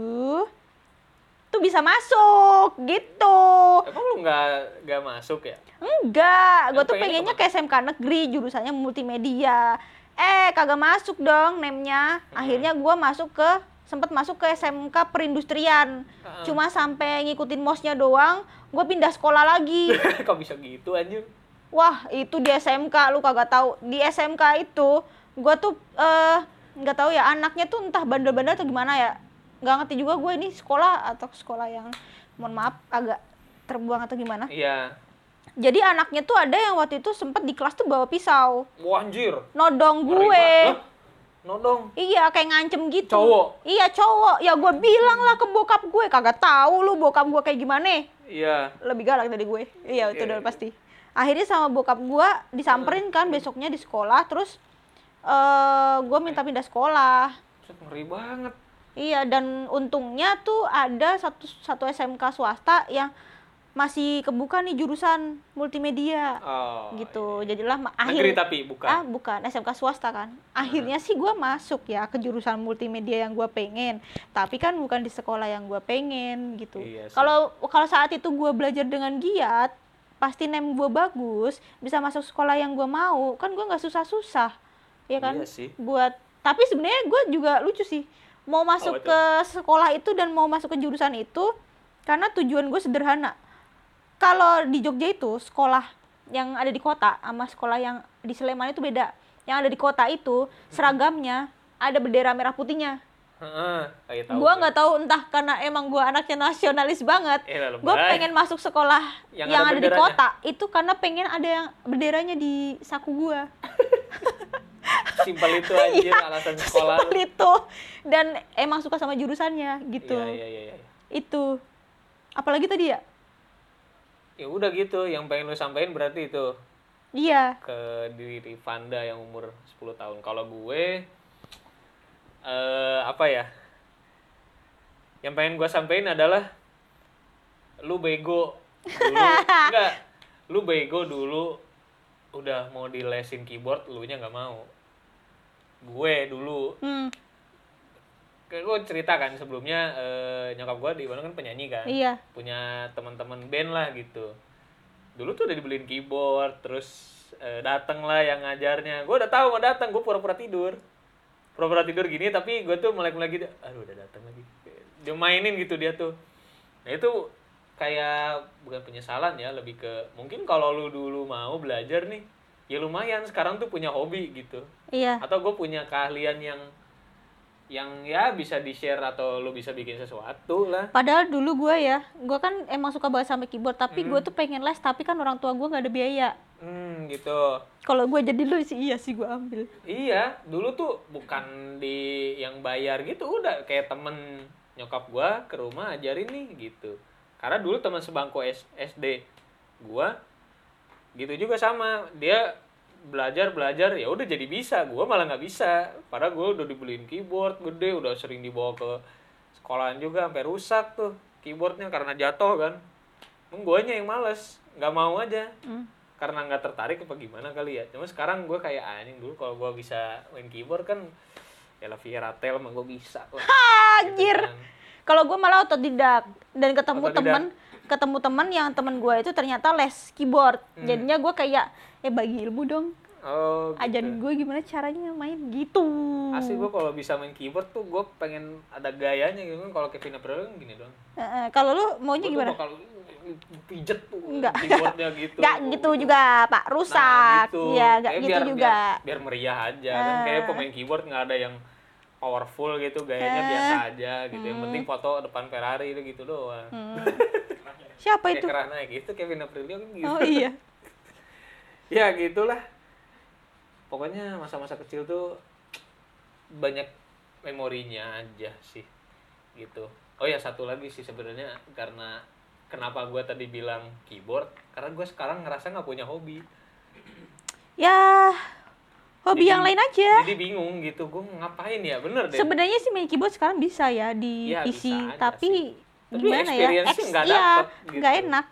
tuh bisa masuk gitu. Emang lu nggak nggak masuk ya? Enggak, gue tuh pengennya ke SMK negeri, jurusannya multimedia. Eh, kagak masuk dong nemnya. Akhirnya gue masuk ke sempat masuk ke SMK perindustrian. Cuma sampai ngikutin mosnya doang, gue pindah sekolah lagi. Kok bisa gitu anjir? Wah, itu di SMK lu kagak tahu. Di SMK itu gue tuh eh nggak tahu ya anaknya tuh entah bandel-bandel atau gimana ya. Nggak ngerti juga gue ini sekolah atau sekolah yang mohon maaf agak terbuang atau gimana. Iya. Jadi anaknya tuh ada yang waktu itu sempet di kelas tuh bawa pisau, Wah anjir. nodong gue. Nodong. Iya, kayak ngancem gitu. Cowok? Iya, cowok. Ya gue bilang lah ke bokap gue, kagak tahu lu bokap gue kayak gimana. Iya. Lebih galak dari gue. Iya, itu Iya, udah iya. pasti. Akhirnya sama bokap gue disamperin kan besoknya di sekolah, terus eh gue minta pindah sekolah. Ngeri banget. Iya, dan untungnya tuh ada satu satu SMK swasta yang masih kebuka nih jurusan multimedia. Oh. gitu iya. jadilah ma- Negeri akhir tapi bukan. ah bukan SMK swasta kan akhirnya sih gua masuk ya ke jurusan multimedia yang gua pengen tapi kan bukan di sekolah yang gua pengen gitu Iya kalau kalau saat itu gua belajar dengan giat pasti nem gua bagus bisa masuk sekolah yang gua mau kan gua nggak susah-susah ya kan Iya sih. buat tapi sebenarnya gua juga lucu sih mau masuk itu? ke sekolah itu dan mau masuk ke jurusan itu karena tujuan gue sederhana kalau di Jogja itu sekolah yang ada di kota sama sekolah yang di Sleman itu beda. Yang ada di kota itu seragamnya ada bendera merah putihnya. Heeh, kayak tahu. Gua nggak tahu entah karena emang gua anaknya nasionalis banget. Eh, Gue lebay. pengen masuk sekolah Yang yang, ada ada, di kota itu karena pengen ada yang benderanya di saku gua. Simpel itu anjir alasan sekolah. Simpel itu dan emang suka sama jurusannya gitu. Iya, iya, iya, iya. Itu. Apalagi tadi ya? Ya udah gitu, yang pengen lu sampein berarti itu Iya. ke diri Vanda yang umur 10 tahun. Kalau gue eh apa ya? Yang pengen gue sampein adalah lu bego dulu. enggak. Lu bego dulu udah mau dilesin keyboard, lu nya nggak mau. Gue dulu Hmm, gue cerita kan sebelumnya eh, nyokap gue di Bandung kan penyanyi kan. Iya. punya teman-teman band lah gitu. Dulu tuh udah dibeliin keyboard terus eh, dateng lah yang ngajarnya. Gue udah tahu mau datang gue pura-pura tidur. Pura-pura tidur gini tapi gue tuh melek-melek gitu aduh udah datang lagi. Dia mainin gitu dia tuh. Nah itu kayak bukan penyesalan ya lebih ke mungkin kalau lu dulu mau belajar nih ya lumayan. Sekarang tuh punya hobi gitu. Iya. atau gue punya keahlian yang yang ya bisa di share atau lu bisa bikin sesuatu lah Padahal dulu gue ya, gue kan emang suka banget sama keyboard, tapi Hmm. gue tuh pengen les, tapi kan orang tua gue nggak ada biaya. hmm gitu Kalau gue jadi lu sih iya sih gue ambil. Iya, dulu tuh bukan di yang bayar gitu, udah kayak temen nyokap gua ke rumah ajarin nih gitu. Karena dulu teman sebangku S- SD gua gitu juga sama, dia belajar belajar ya udah jadi bisa, gua malah nggak bisa. Padahal gua udah dibeliin keyboard gede, udah sering dibawa ke sekolahan juga sampai rusak tuh keyboardnya karena jatuh kan. Emang guanya yang males, nggak mau aja Hmm. karena nggak tertarik apa gimana kali ya cuma sekarang gue kayak anjing dulu kalau gue bisa main keyboard kan ya lah Vieratel mah gue bisa kok Anjir. Gitu kan. Kalau gue malah otodidak dan ketemu Otodidak. temen, ketemu temen yang temen gue itu ternyata les keyboard. Hmm. Jadinya gue kayak eh bagi ilmu dong, oh gitu. ajarin gue gimana caranya main gitu. asli gue kalau bisa main keyboard tuh gue pengen ada gayanya gitu kan kalau Kevin Aprilio kan gini doang Eh, eh, Kalau lu maunya tuh gimana? bakal pijet tuh Enggak. keyboardnya gitu Gak gitu juga pak, Nah, rusak. gitu. Iya, gak Kayak gitu biar, juga. biar, biar meriah aja kan kayak pemain keyboard nggak ada yang powerful gitu gayanya Eh. biasa aja gitu yang penting foto depan Ferrari itu gitu doang Hmm. Siapa kayak itu? kerah naik gitu Kevin Aprilio kan gitu Oh iya. Ya gitulah pokoknya masa-masa kecil tuh banyak memorinya aja sih gitu oh ya satu lagi sih sebenarnya karena kenapa gue tadi bilang keyboard karena gue sekarang ngerasa nggak punya hobi Ya, hobi Jadi- yang lain aja. jadi bingung gitu gue ngapain ya bener deh Sebenarnya sih main keyboard sekarang bisa ya di Iya, PC, bisa aja tapi Tapi gimana ya? nggak iya, gitu. enak.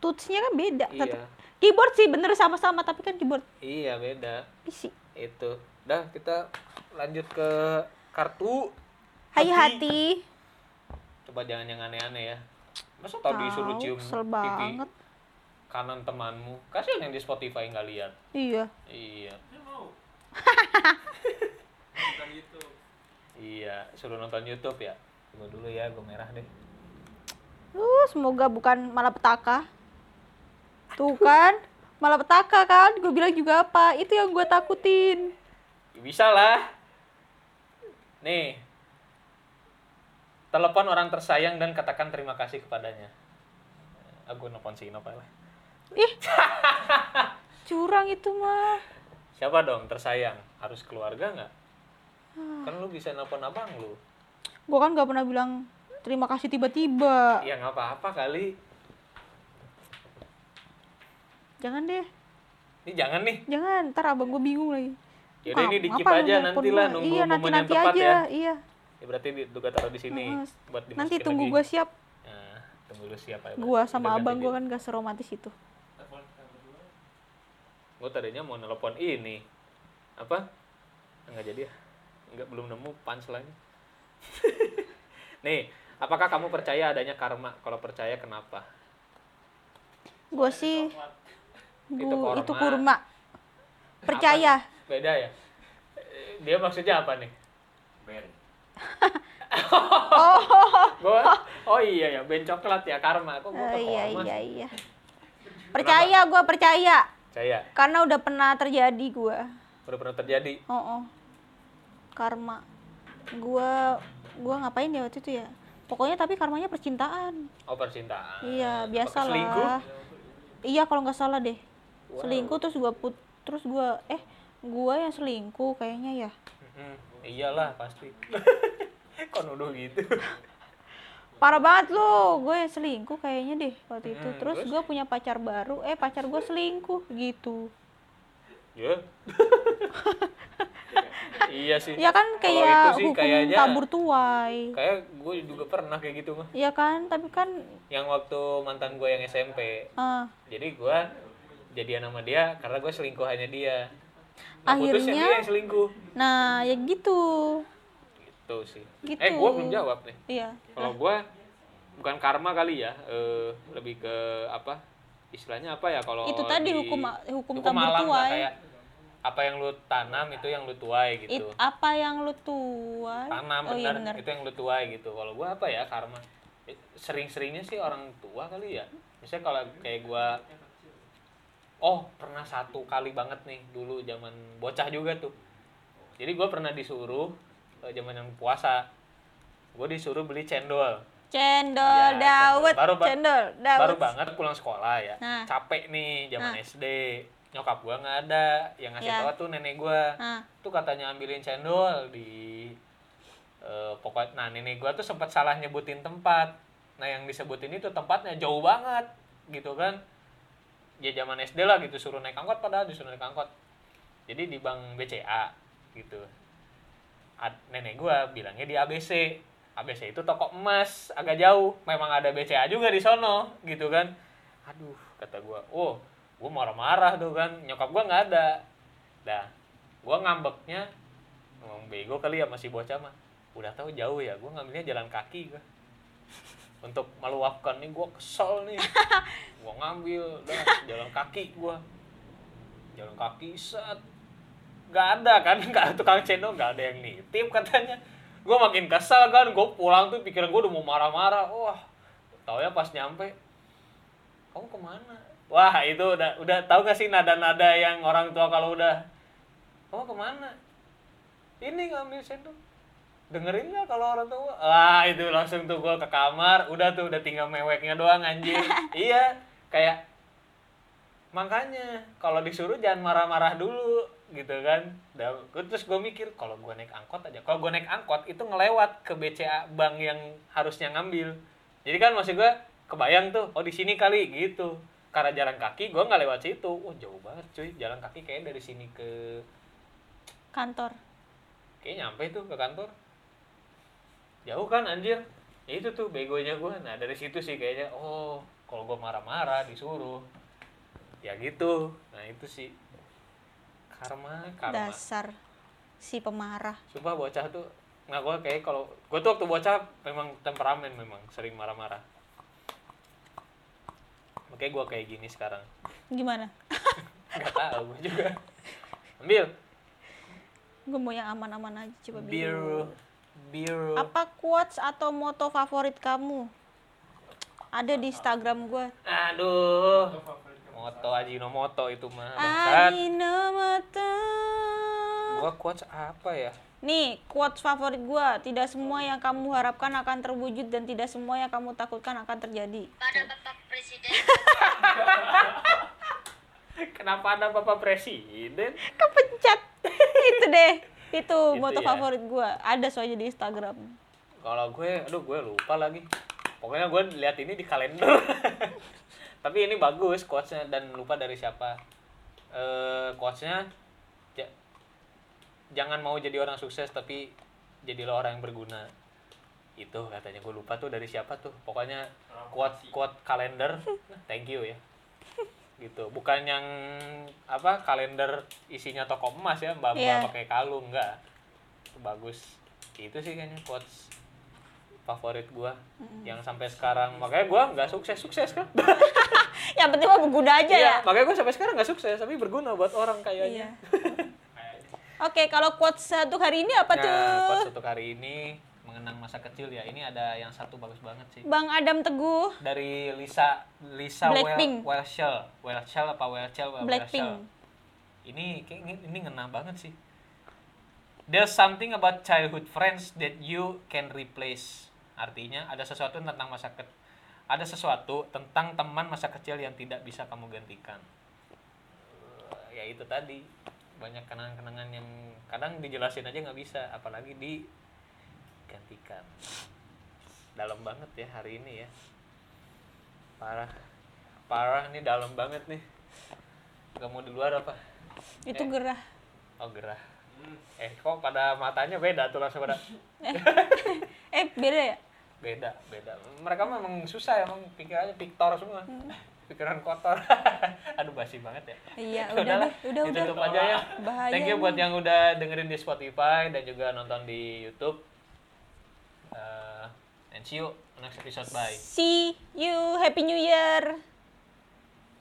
Touch-nya kan beda. iya. Keyboard sih bener sama-sama, tapi kan keyboard. Iya beda. PC. itu. Dah kita lanjut ke kartu. Hai hati. coba jangan yang aneh-aneh ya. Masa tau disuruh cium kesel pipi banget. kanan temanmu? Kasihan yang di Spotify nggak lihat. Iya. iya. Iya suruh nonton YouTube ya. Tunggu dulu ya gue merah deh. Uh, semoga bukan malapetaka. Tuh kan, malapetaka kan? Gue bilang juga apa? Itu yang gue takutin. Ya, bisa lah. Nih. Telepon orang tersayang dan katakan terima kasih kepadanya. Aku nelfon si Inop lah. Ih, curang itu mah. siapa dong? Tersayang? Harus keluarga nggak? Kan lu bisa nelfon abang lu. Gue kan gak pernah bilang terima kasih tiba-tiba. ya nggak apa-apa kali Jangan deh, ini jangan nih jangan. Ntar abang gue bingung lagi. Yaudah ini Ah, dikip aja nelpon nanti lah gua? nunggu iya, momen nanti yang nanti tepat aja, ya. Iya. Ya berarti di- juga taruh di sini Heeh. buat Nanti tunggu gue siap. Nah, tunggu lu siapa ya. Gua sama abang gue kan gak seromantis itu. Gue tadinya mau nelpon ini. Apa? Enggak jadi ya. Enggak belum nemu punchline. Nih, apakah kamu percaya adanya karma? Kalau percaya kenapa? Gue sih, Itu gua, kurma. itu kurma. Percaya. Beda ya? Dia maksudnya apa nih? Oh, Gua Oh iya ya, ben coklat ya karma. Kok gua Oh, iya iya iya. Percaya, gue percaya. Percaya. Karena udah pernah terjadi gue. Udah pernah terjadi. Oh, oh. Karma. gua gua ngapain ya waktu itu ya pokoknya tapi karmanya percintaan oh percintaan iya Apa, biasa selingkuh? lah iya kalau nggak salah deh Wow. selingkuh terus gua put terus gua eh gua yang selingkuh kayaknya ya. Mm, iyalah pasti. Kok nuduh gitu? Parah banget lo gue yang selingkuh kayaknya deh waktu itu. Hmm, terus terus? gue punya pacar baru eh pacar gue selingkuh gitu. Ya. Iya sih. Ya kan kayak sih hukum kayaknya- tabur tuai. kayak gue juga pernah kayak gitu mah Iya kan tapi kan yang waktu mantan gue yang SMP ah, jadi gue jadian sama dia karena gue selingkuhannya dia. Nah, Akhirnya- dia yang selingkuh. Nah ya gitu. Gitu sih. Gitu. eh gue belum jawab nih. Iya. Kalau gue bukan karma kali ya eh, lebih ke apa? Istilahnya apa ya kalau Itu tadi di- hukum- hukum tabur alam lah, tuai. kayak apa yang lu tanam itu yang lu tuai It, gitu apa yang lu tuai? Tanam oh iya benar benar. itu yang lu tuai gitu. Kalau gua apa ya karma? Eh, sering-seringnya sih orang tua kali ya. Misalnya kalau kayak gua oh pernah satu kali banget nih dulu zaman bocah juga tuh jadi gua pernah disuruh eh, zaman yang puasa gue disuruh beli cendol cendol Ya, dawet cendol. Baru ba- cendol dawet baru banget pulang sekolah ya Nah. capek nih zaman Nah. SD nyokap gua nggak ada yang ngasih Ya. tahu tuh nenek gua nah tuh katanya ambilin cendol di eh, pokok nah nenek gua tuh sempat salah nyebutin tempat nah yang disebutin itu tempatnya jauh banget gitu kan ya zaman SD lah gitu suruh naik angkot padahal disuruh naik angkot. Jadi di bank BCA gitu. Ad- nenek gua bilangnya di ABC ABC itu toko emas agak jauh. Memang ada BCA juga di sono gitu kan. Aduh kata gua oh gua marah-marah tuh kan nyokap gua nggak ada. Dah gua ngambeknya ngomong bego kali ya masih bocah mah. Udah tahu jauh ya gua ngambilnya jalan kaki gua untuk meluapkan nih gua kesel nih. Gua ngambil dah jalan kaki gua. Jalan kaki set. Nggak ada kan nggak tukang cendol nggak ada yang nitip katanya. Gue makin kesel kan gue pulang tuh pikiran gue udah mau marah-marah. Wah tau ya pas nyampe kamu ke mana? Wah itu udah udah tahu gak sih nada-nada yang orang tua kalau udah kamu ke mana? Ini ngambil sendok dengerin nggak kalau orang tua wah itu langsung tuh gue ke kamar udah tuh udah tinggal meweknya doang anjing. Iya kayak makanya kalau disuruh jangan marah-marah dulu gitu kan. Dan terus gue mikir kalau gue naik angkot aja. Kalau gue naik angkot itu ngelewat ke BCA bank yang harusnya ngambil. Jadi kan maksud gue kebayang tuh oh di sini kali gitu. Karena jalan kaki gue nggak lewat situ. Oh jauh banget cuy. Jalan kaki kayak dari sini ke kantor. Kayak nyampe tuh ke kantor jauh kan anjir. Ya itu tuh begonya gue nah dari situ sih kayaknya oh kalau gue marah-marah disuruh. Ya gitu. Nah itu sih. Karma karma. Dasar si pemarah. Sumpah bocah tuh nggak gue kayak kalau gue tuh waktu bocah memang temperamen memang sering marah-marah. Makanya gue kayak gini sekarang. Gimana? Nggak tahu gue juga. Ambil. Gue mau yang aman-aman aja coba biru biru apa quotes atau moto favorit kamu ada di Instagram gue Aduh. Moto Ajinomoto itu mah. Ajinomoto Gua quotes apa ya? Nih, quotes favorit gua, tidak semua yang kamu harapkan akan terwujud dan tidak semua yang kamu takutkan akan terjadi. pada Bapak Presiden Kenapa ada Bapak Presiden? Kepencet. itu deh. Itu moto ya. favorit gua. Ada soalnya di Instagram. Kalau gue, aduh gue lupa lagi. Pokoknya gue lihat ini di kalender. Tapi ini bagus quotesnya dan lupa dari siapa. Eh quotesnya ja- jangan mau jadi orang sukses tapi jadilah orang yang berguna. Itu katanya gue lupa tuh dari siapa tuh. Pokoknya quote quote kalender. Thank you ya. Gitu. Bukan yang apa kalender isinya toko emas ya, mbak-mbak Iya. pakai kalung enggak. Itu bagus. Itu sih kayaknya quotes favorit gua yang sampai sekarang makanya gua nggak sukses sukses kan Yang penting mah berguna aja ya. Iya, makanya gua sampai sekarang nggak sukses tapi berguna buat orang kayaknya Iya. Oke, kalau quotes untuk hari ini apa nah tuh? quotes untuk hari ini mengenang masa kecil ya. Ini ada yang satu bagus banget sih. Bang Adam Teguh, dari Lisa Lisa Blackpink. Wel Welshel Welshel apa Welshel Blackpink. ini kayak ini, ini ngena banget sih. There's something about childhood friends that you can replace. Artinya ada sesuatu tentang masa ke ada sesuatu tentang teman masa kecil yang tidak bisa kamu gantikan. Ya itu tadi. Banyak kenangan-kenangan yang kadang dijelasin aja nggak bisa. Apalagi digantikan. Dalam banget ya hari ini ya. Parah. Parah nih dalam banget nih. Nggak mau di luar apa? Itu gerah. oh gerah. Eh kok pada matanya beda tuh langsung pada. Eh, beda ya? beda beda. Mereka memang susah emang pikirannya piktor semua. Pikiran kotor. Aduh basi banget ya. Iya, Ya udah udah, udah. ditutup aja ya. Bahaya thank you buat yang udah dengerin di Spotify dan juga nonton di YouTube Eh, and see you next episode bye See you, Happy New Year.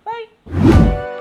Bye.